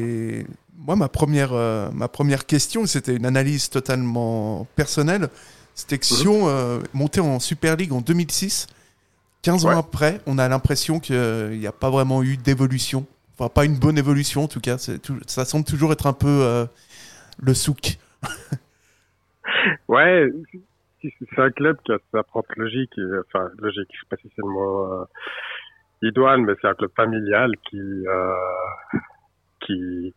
Et moi, ma première, euh, ma première question, c'était une analyse totalement personnelle. C'était que Sion euh, montait en Super League en 2006. 15 ans après, on a l'impression qu'il n'y a pas vraiment eu d'évolution. Enfin, pas une bonne évolution en tout cas. Tout, ça semble toujours être un peu euh, le souk. ouais, c'est un club qui a sa propre logique. Et, enfin, logique, je sais pas si c'est le mot euh, idoine, mais c'est un club familial qui, qui,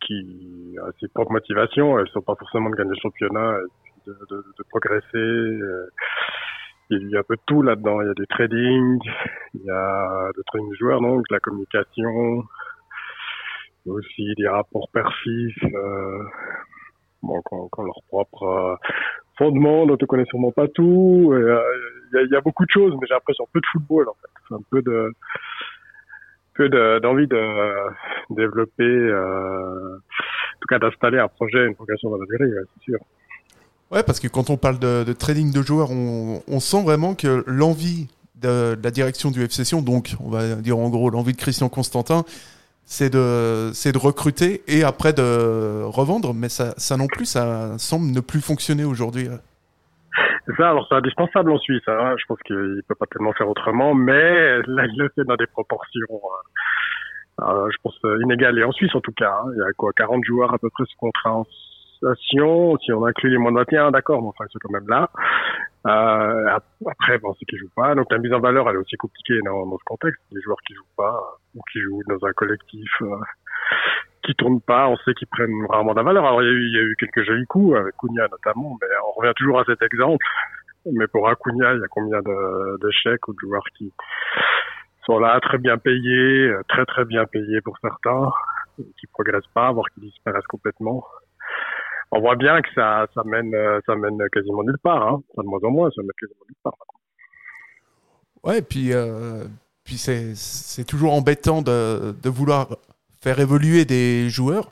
qui a ses propres motivations. Elles sont pas forcément de gagner le championnat, de, de, progresser. Euh, il y a un peu de tout là-dedans. Il y a du trading, il y a de trading de joueurs, donc la communication, aussi des rapports perfis, euh, bon, quand, leur propre euh, fondement dont on connaît sûrement pas tout. Euh, il y, a, beaucoup de choses, mais j'ai l'impression peu de football en fait, un peu de peu d'envie de, développer, euh, en tout cas d'installer un projet, une progression dans la durée, c'est sûr. Ouais, parce que quand on parle de, trading de joueurs, on, sent vraiment que l'envie de, la direction du FC Sion, donc on va dire en gros l'envie de Christian Constantin, c'est de, recruter et après de revendre, mais ça non plus, ça semble ne plus fonctionner aujourd'hui. C'est ça, alors c'est indispensable en Suisse, hein. je pense qu'il ne peut pas tellement faire autrement, mais là il le fait dans des proportions, euh, euh, je pense, inégales, et en Suisse en tout cas, hein. il y a quoi, 40 joueurs à peu près sous contrat en si on inclut les moins de 21, d'accord, mais enfin, c'est quand même là. Euh, après, bon, c'est qui jouent pas. Donc la mise en valeur, elle est aussi compliquée dans, dans ce contexte. Les joueurs qui jouent pas ou qui jouent dans un collectif euh, qui tourne pas, on sait qu'ils prennent rarement de la valeur. Alors il y, a eu, quelques jolis coups avec Cunha notamment, mais on revient toujours à cet exemple. Mais pour Acuna, il y a combien d'échecs ou de joueurs qui sont là très bien payés, très très bien payés pour certains, qui progressent pas, voire qui disparaissent complètement on voit bien que ça, euh, mène quasiment nulle part. Hein. de moins en moins, ça mène quasiment nulle part. Ouais, puis, euh, puis c'est toujours embêtant de, de, vouloir faire évoluer des joueurs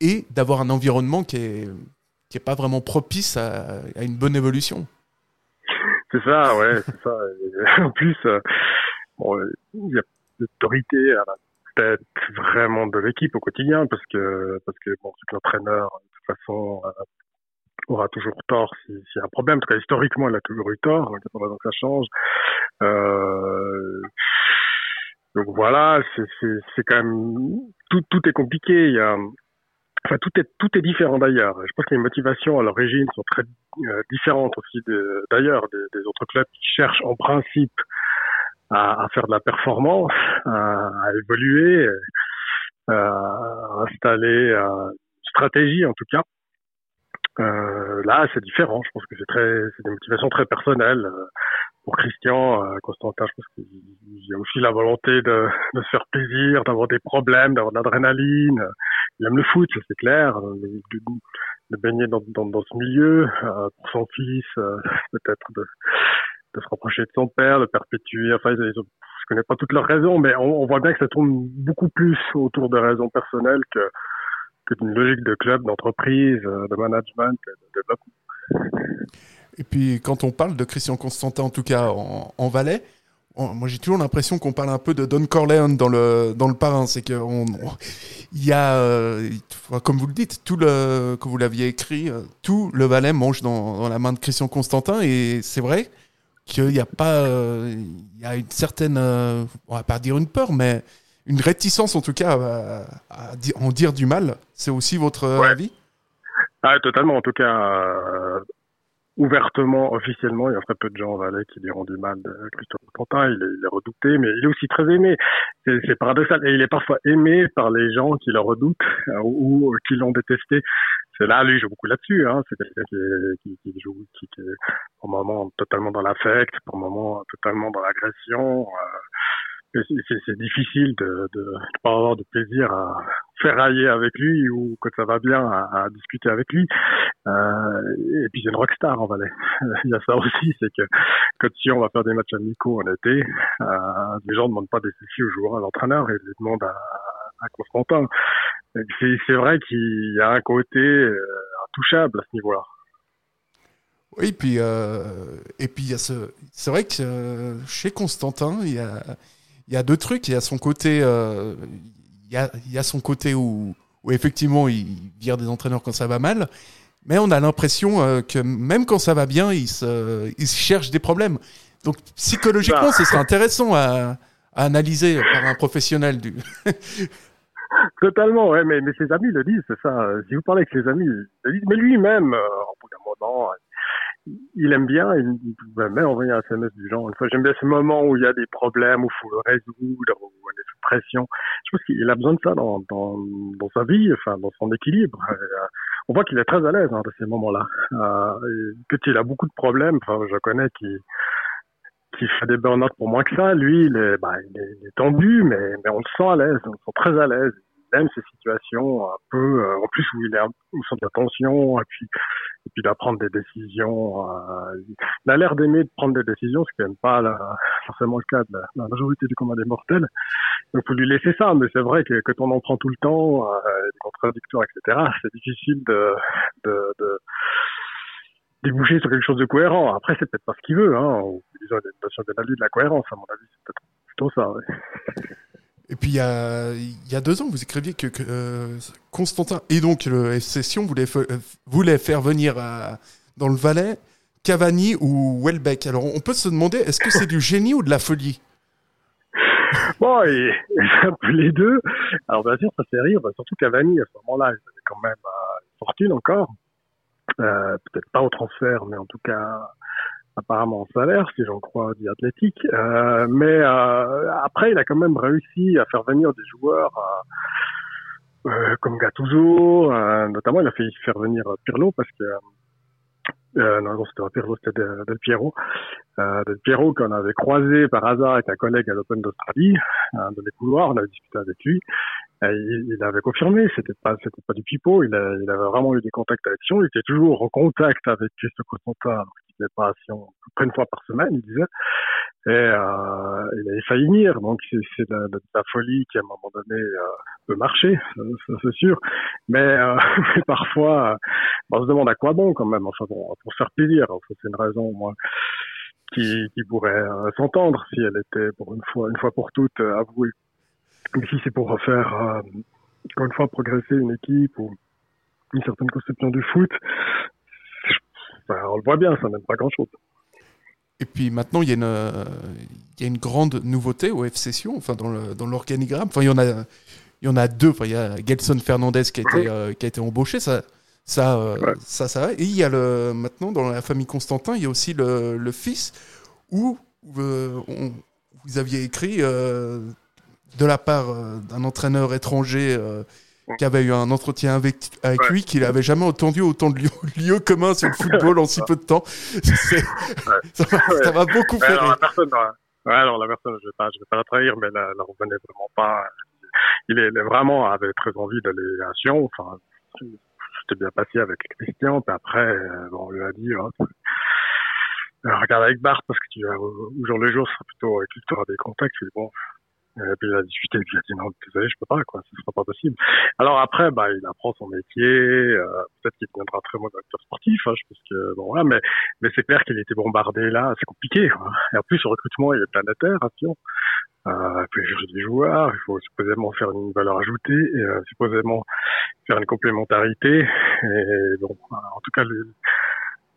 et d'avoir un environnement qui est, qui est pas vraiment propice à, une bonne évolution. C'est ça, ouais, c'est ça. en plus, euh, bon, il y a l'autorité à la tête vraiment de l'équipe au quotidien parce que parce que bon, l'entraîneur toute façon, euh, aura toujours tort s'il y a un problème. En tout cas, historiquement, il a toujours eu tort. Donc, que ça change. Euh, donc voilà, c'est quand même tout, est compliqué. Il y a, enfin tout est tout est différent d'ailleurs. Je pense que les motivations à l'origine sont très euh, différentes aussi d'ailleurs des, autres clubs qui cherchent en principe à, faire de la performance, à, évoluer, à installer stratégie en tout cas. Euh, là, c'est différent. Je pense que c'est très, c'est des motivations très personnelles. Euh, pour Christian, euh, Constantin, je pense qu'il y a aussi la volonté de, de se faire plaisir, d'avoir des problèmes, d'avoir de l'adrénaline. Il aime le foot, c'est clair. De, de, baigner dans, dans, dans, ce milieu, euh, pour son fils, euh, peut-être de, de se rapprocher de son père, de perpétuer. Enfin, ils, ils je connais pas toutes leurs raisons, mais on, on voit bien que ça tourne beaucoup plus autour de raisons personnelles que que d'une logique de club, d'entreprise, euh, de management. Et puis, quand on parle de Christian Constantin, en tout cas en, en Valais, moi j'ai toujours l'impression qu'on parle un peu de Don Corleone dans le dans le parrain, c'est que il y a euh, comme vous le dites tout le que vous l'aviez écrit euh, tout le Valais mange dans, dans, la main de Christian Constantin et c'est vrai qu'il n'y a pas il y a une certaine on va pas dire une peur mais une réticence en tout cas à, en dire du mal. C'est aussi votre avis? Ah, Totalement. En tout cas, euh, ouvertement, officiellement, il y a très peu de gens en Valais qui diront du mal de Christophe Constantin. Il est, redouté, mais il est aussi très aimé. C'est paradoxal. Et il est parfois aimé par les gens qui le redoutent euh, ou, qui l'ont détesté. C'est là, lui, il joue beaucoup là-dessus. Hein. C'est quelqu'un qui, joue, qui, qui, est pour moment totalement dans l'affect, pour moment totalement dans l'agression. Euh, c'est difficile de, de, pas avoir de plaisir à ferrailler avec lui ou que ça va bien à, discuter avec lui. Euh, et puis c'est une rockstar en Valais. Il y a ça aussi, c'est que quand si on va faire des matchs amicaux en été, euh, les gens ne demandent pas des soucis aux joueurs, à l'entraîneur, ils les demandent à, Constantin. C'est vrai qu'il y a un côté euh, intouchable à ce niveau-là. Oui, puis euh, et puis il ce, c'est vrai que chez Constantin, il y a il y a deux trucs. Il y a son côté, y a, y a son côté où, où effectivement il vire des entraîneurs quand ça va mal, mais on a l'impression euh, que même quand ça va bien, il se, il se cherche des problèmes. Donc psychologiquement, ce serait intéressant à, à analyser par un professionnel du. Totalement, ouais, mais, mais ses amis le disent, c'est ça. Si vous parlez avec ses amis, ils le disent, mais lui-même, euh, au bout d'un moment, il aime bien, il, il même envoyer un SMS du genre. Une fois, j'aime bien ce moment où il y a des problèmes, où il faut le résoudre, où Je pense qu'il a besoin de ça dans, dans, dans sa vie, enfin, dans son équilibre. Euh, on voit qu'il est très à l'aise hein, de ces moments-là. Euh, que il a beaucoup de problèmes. Je connais qui fait des burn pour moins que ça. Lui, il est, bah, tendu, mais, on le sent à l'aise, on le sent très à l'aise. Il aime ces situations un peu, euh, en plus où il est où sent de la tension, et puis d'apprendre des décisions. Euh, il a l'air d'aimer de prendre des décisions, ce qui n'est pas la, forcément le cas de la, majorité du commun des mortels. Donc, faut lui laisser ça, mais c'est vrai que quand on en prend tout le temps, euh, des contradictoires, etc., c'est difficile de, de, de déboucher sur quelque chose de cohérent. Après, c'est peut-être pas ce qu'il veut. Hein. Il y a une notion la de la cohérence, à mon avis, c'est peut-être plutôt ça. Ouais. Et puis il y a, deux ans, vous écriviez que, euh, Constantin et donc le FC Sion voulait, voulait faire venir dans le Valais Cavani ou Welbeck. Alors on peut se demander, est-ce que c'est du génie ou de la folie? Bon, les deux. Alors bien sûr, ça fait rire, bah, surtout Cavani à ce moment-là, il avait quand même euh, une fortune encore. Euh, peut-être pas au transfert, mais en tout cas apparemment en salaire, si j'en crois du Athletic. Euh, mais euh, après, il a quand même réussi à faire venir des joueurs euh, comme Gattuso, euh, notamment il a fait faire venir Pirlo parce que euh, non, non c'était pas Pirlo, c'était Del, Del Piero. Euh, Del Piero qu'on avait croisé par hasard avec un collègue à l'Open d'Australie, dans les couloirs, on avait discuté avec lui. Et il, avait confirmé, c'était pas, c'était pas du pipeau, il, avait vraiment eu des contacts avec Sion, il était toujours en contact avec Christophe Constantin, il n'était pas une fois par semaine, il disait. Et euh, il avait failli venir, donc c'est, de, de, la folie qui à un moment donné euh, peut marcher, ça, c'est sûr. Mais, euh, parfois, on se demande à quoi bon quand même. Enfin bon, pour faire plaisir, c'est une raison moi qui, qui pourrait euh, s'entendre si elle était pour une fois, une fois pour toutes euh, avouée. Mais si c'est pour faire, euh, encore une fois, progresser une équipe ou une certaine conception du foot, ben, on le voit bien, ça n'aime pas grand-chose. Et puis maintenant, il y, a une, il y a une grande nouveauté au FC Sion, enfin dans, l'organigramme. Enfin, il y en a, il y en a deux. Enfin, il y a Gelson Fernandez qui a été, euh, qui a été embauché. Ça, ça, euh, ouais. ça, ça. Et il y a le, maintenant, dans la famille Constantin, il y a aussi le, le fils où euh, on, vous aviez écrit euh, de la part euh, d'un entraîneur étranger qui avait eu un entretien avec, avec ouais. lui, qu'il n'avait jamais entendu autant de lieux, communs sur le football en si peu de temps. Ouais. Ça m'a beaucoup fait alors, la personne, ouais, alors la personne, je ne vais, pas, je vais pas la trahir, mais la, la revenait vraiment pas. Il est, il est vraiment avait très envie d'aller à Sion. Enfin, c'était bien passé avec Christian. Puis après, bon, on lui a dit, regarde avec Bart parce que tu vas au, jour le jour, ce sera plutôt avec lui tu auras des contacts. Bon, et puis il a discuté, puis il a dit non, désolé, je peux pas, quoi, ce sera pas possible. Alors après, bah, il apprend son métier, euh, peut-être qu'il deviendra très bon acteur sportif, hein, je pense que bon voilà, mais mais c'est clair qu'il était bombardé là, c'est compliqué. Quoi. Et en plus, le recrutement il est planétaire à Sion. Euh, puis il des joueurs, il faut supposément faire une valeur ajoutée, euh, supposément faire une complémentarité. Et bon, en tout cas, les,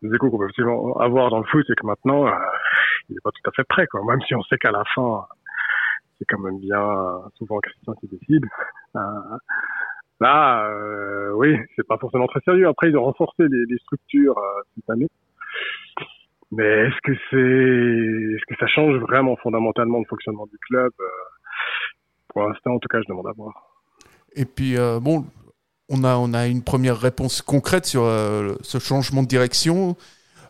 les échos qu'on peut avoir dans le foot, c'est que maintenant, euh, il n'est pas tout à fait prêt, quoi. Même si on sait qu'à la fin, c'est quand même bien euh, souvent Christian qui décide. Euh, là, euh, oui, c'est pas forcément très sérieux. Après, ils ont renforcé les, structures euh, cette année. Mais est-ce que c'est, est-ce que ça change vraiment fondamentalement le fonctionnement du club Pour l'instant, en tout cas, je demande à voir. Et puis, bon, on a, on a une première réponse concrète sur ce changement de direction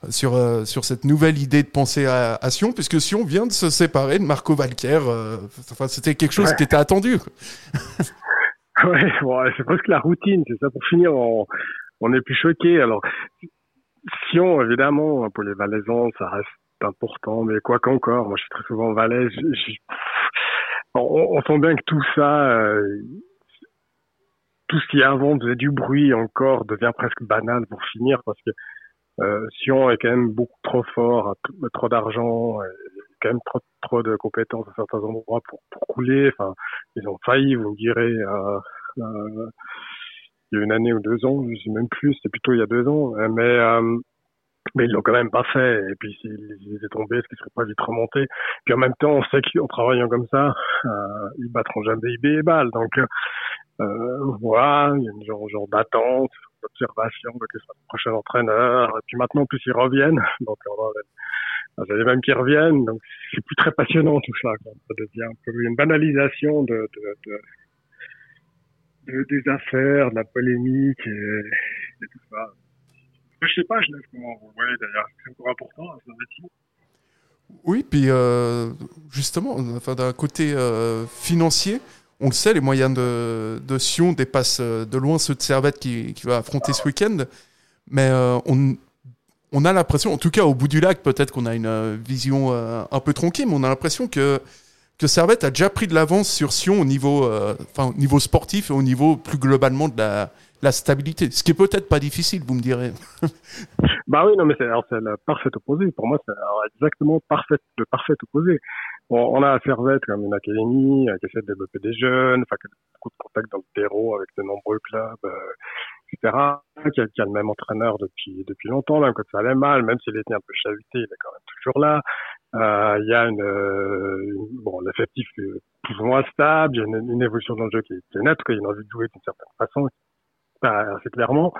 sur, euh, sur cette nouvelle idée de penser à, à, Sion, puisque Sion vient de se séparer de Marco Valquer. Euh, enfin, c'était quelque chose ouais. qui était attendu. ouais c'est presque la routine, c'est ça. Pour finir, on, on est plus choqué. Alors, Sion, évidemment, pour les Valaisans, ça reste important, mais quoi qu'encore, moi je suis très souvent en Valais, je, je, on, on, sent bien que tout ça, euh, tout ce qui avant faisait du bruit encore devient presque banal pour finir, parce que euh, Sion est quand même beaucoup trop fort, trop d'argent. quand même trop, trop de compétences à certains endroits pour, pour couler. Enfin, ils ont failli, vous me direz, euh, euh, il y a une année ou deux ans, je sais même plus, c'était plutôt il y a deux ans. Mais euh, mais ils l'ont quand même pas fait. Et puis s'ils étaient tombés, est-ce qu'ils seraient pas vite remontés? Puis en même temps, on sait qu'en travaillant comme ça, euh, ils battront jamais IB et balles. Donc euh, voilà, il y a une genre, genre d'attente, d'observation qui sera le prochain entraîneur. Et puis maintenant, plus ils reviennent, donc on va, même qui reviennent, donc c'est plus très passionnant tout ça. Quoi. Ça devient un peu une banalisation de, de, de, de des affaires, de la polémique et tout ça. Je sais pas, sais comment vous voyez d'ailleurs. C'est encore important, ce métier. Oui, puis euh, justement, enfin, d'un côté euh, financier, on le sait, les moyens de, Sion dépassent euh, de loin ceux de Servette qui, qui va affronter ce week-end. Mais on, a l'impression, en tout cas au bout du lac, peut-être qu'on a une vision un peu tronquée, mais on a l'impression que, que Servette a déjà pris de l'avance sur Sion au niveau, euh, enfin, au niveau sportif et au niveau plus globalement de la, la stabilité. Ce qui est peut-être pas difficile, vous me direz. bah oui, non, mais c'est le parfait opposé. Pour moi, c'est exactement parfait, le parfait opposé. On, on a à Servette comme une académie euh, qui essaie de développer des jeunes, enfin, qui a beaucoup de contacts dans le terreau avec de nombreux clubs, euh, etc. Qui a, qui a, le même entraîneur depuis depuis longtemps, même quand ça allait mal, même s'il était un peu chahuté, il est quand même toujours là. Euh, il y a une, une bon, l'effectif est plus ou moins stable, il y a une, une, évolution dans le jeu qui est, qui nette, qu'il y a une envie de jouer d'une certaine façon, assez clairement.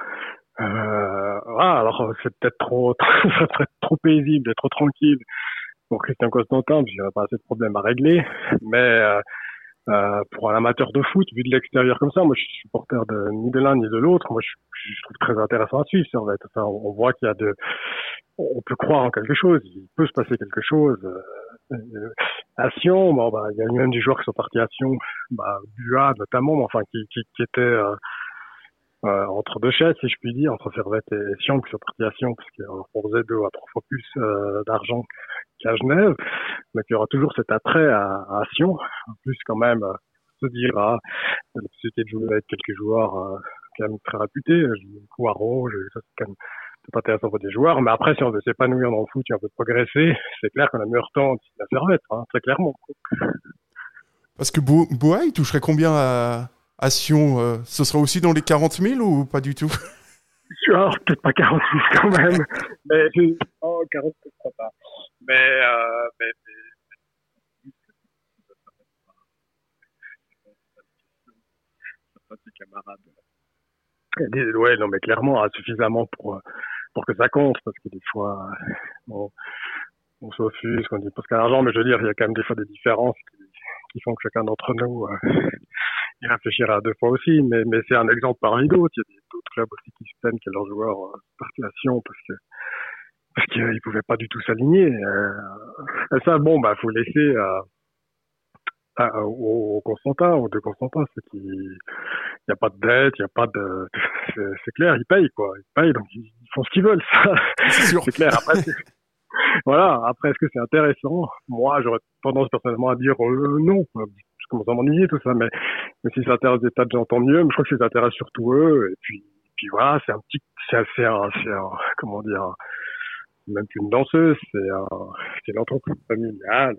Euh, voilà, alors c'est peut-être trop, ça trop paisible trop tranquille pour Christian Constantin, parce qu'il n'y a pas assez de problèmes à régler. Mais euh, euh, pour un amateur de foot, vu de l'extérieur comme ça, moi je suis supporter de ni de l'un ni de l'autre. Moi je, je, trouve très intéressant à suivre. En fait. Enfin, on voit qu'il y a de, on peut croire en quelque chose. Il peut se passer quelque chose. Euh, à Sion, bon, bah, il y a même des joueurs qui sont partis à Sion, bah, Bua notamment, enfin qui, qui, qui étaient euh, euh, entre deux chaises, si je puis dire, entre Servette et Sion, qui sont partis à Sion, parce qu'on proposait deux à trois fois plus euh, d'argent qu'à Genève. Donc il y aura toujours cet attrait à, Sion. En plus, quand même, euh, se dire, la possibilité de jouer avec quelques joueurs euh, quand même très réputés, Poirot, ça c'est quand même pas intéressant pour des joueurs, mais après, si on veut s'épanouir dans le foot et on veut progresser, c'est clair qu'on a meilleur temps la Servette, hein, très clairement. Parce que Boa, il toucherait combien à, à Sion, euh, ce sera aussi dans les 40 000 ou pas du tout? Alors, peut-être pas 40 000 quand même. mais, oh, 40 je crois pas. Mais, euh, mais, mais, ses camarades. Ouais, non, mais clairement, suffisamment pour, pour que ça compte, parce que des fois, bon, on s'offusque, on dit parce qu'à l'argent, mais je veux dire, il y a quand même des fois des différences qui, qui font que chacun d'entre nous euh, y réfléchira deux fois aussi, mais, mais c'est un exemple parmi d'autres. Il y a d'autres clubs aussi qui se plaignent que leurs joueurs euh, partent à Sion parce que parce qu'ils euh, pouvaient pas du tout s'aligner. Euh, et ça, bon, bah, faut laisser euh, à, au, au Constantin, aux deux Constantins, c'est qu'il n'y a pas de dette, il n'y a pas de, c'est clair, ils payent quoi, ils payent, donc ils font ce qu'ils veulent, ça, c'est clair. Après, voilà. Après, est-ce que c'est intéressant? Moi, j'aurais tendance personnellement à dire euh, non. Je commence à m'ennuyer tout ça, mais, mais si ça intéresse des tas de gens, tant mieux. Mais je crois que ça intéresse surtout eux. Et puis, puis voilà, c'est un petit, c'est assez, c'est un, comment dire, même plus une danseuse, c'est un, c'est une entreprise familiale.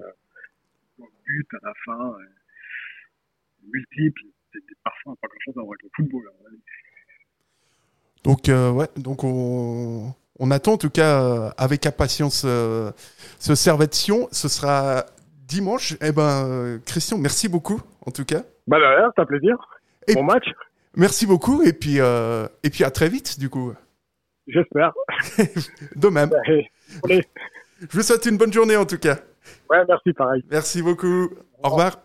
But à la fin, multiple. Parfois pas grand chose à voir avec le football. Donc, euh, ouais, donc on, on attend en tout cas euh, avec impatience euh, ce Servette-Sion. Ce sera dimanche. Eh ben, euh, Christian, merci beaucoup en tout cas. Bah c'est un plaisir. Et bon match. Merci beaucoup et puis euh, et puis à très vite du coup. J'espère. De même. Allez, allez. Je vous souhaite une bonne journée en tout cas. Ouais, merci pareil. Merci beaucoup. Au revoir.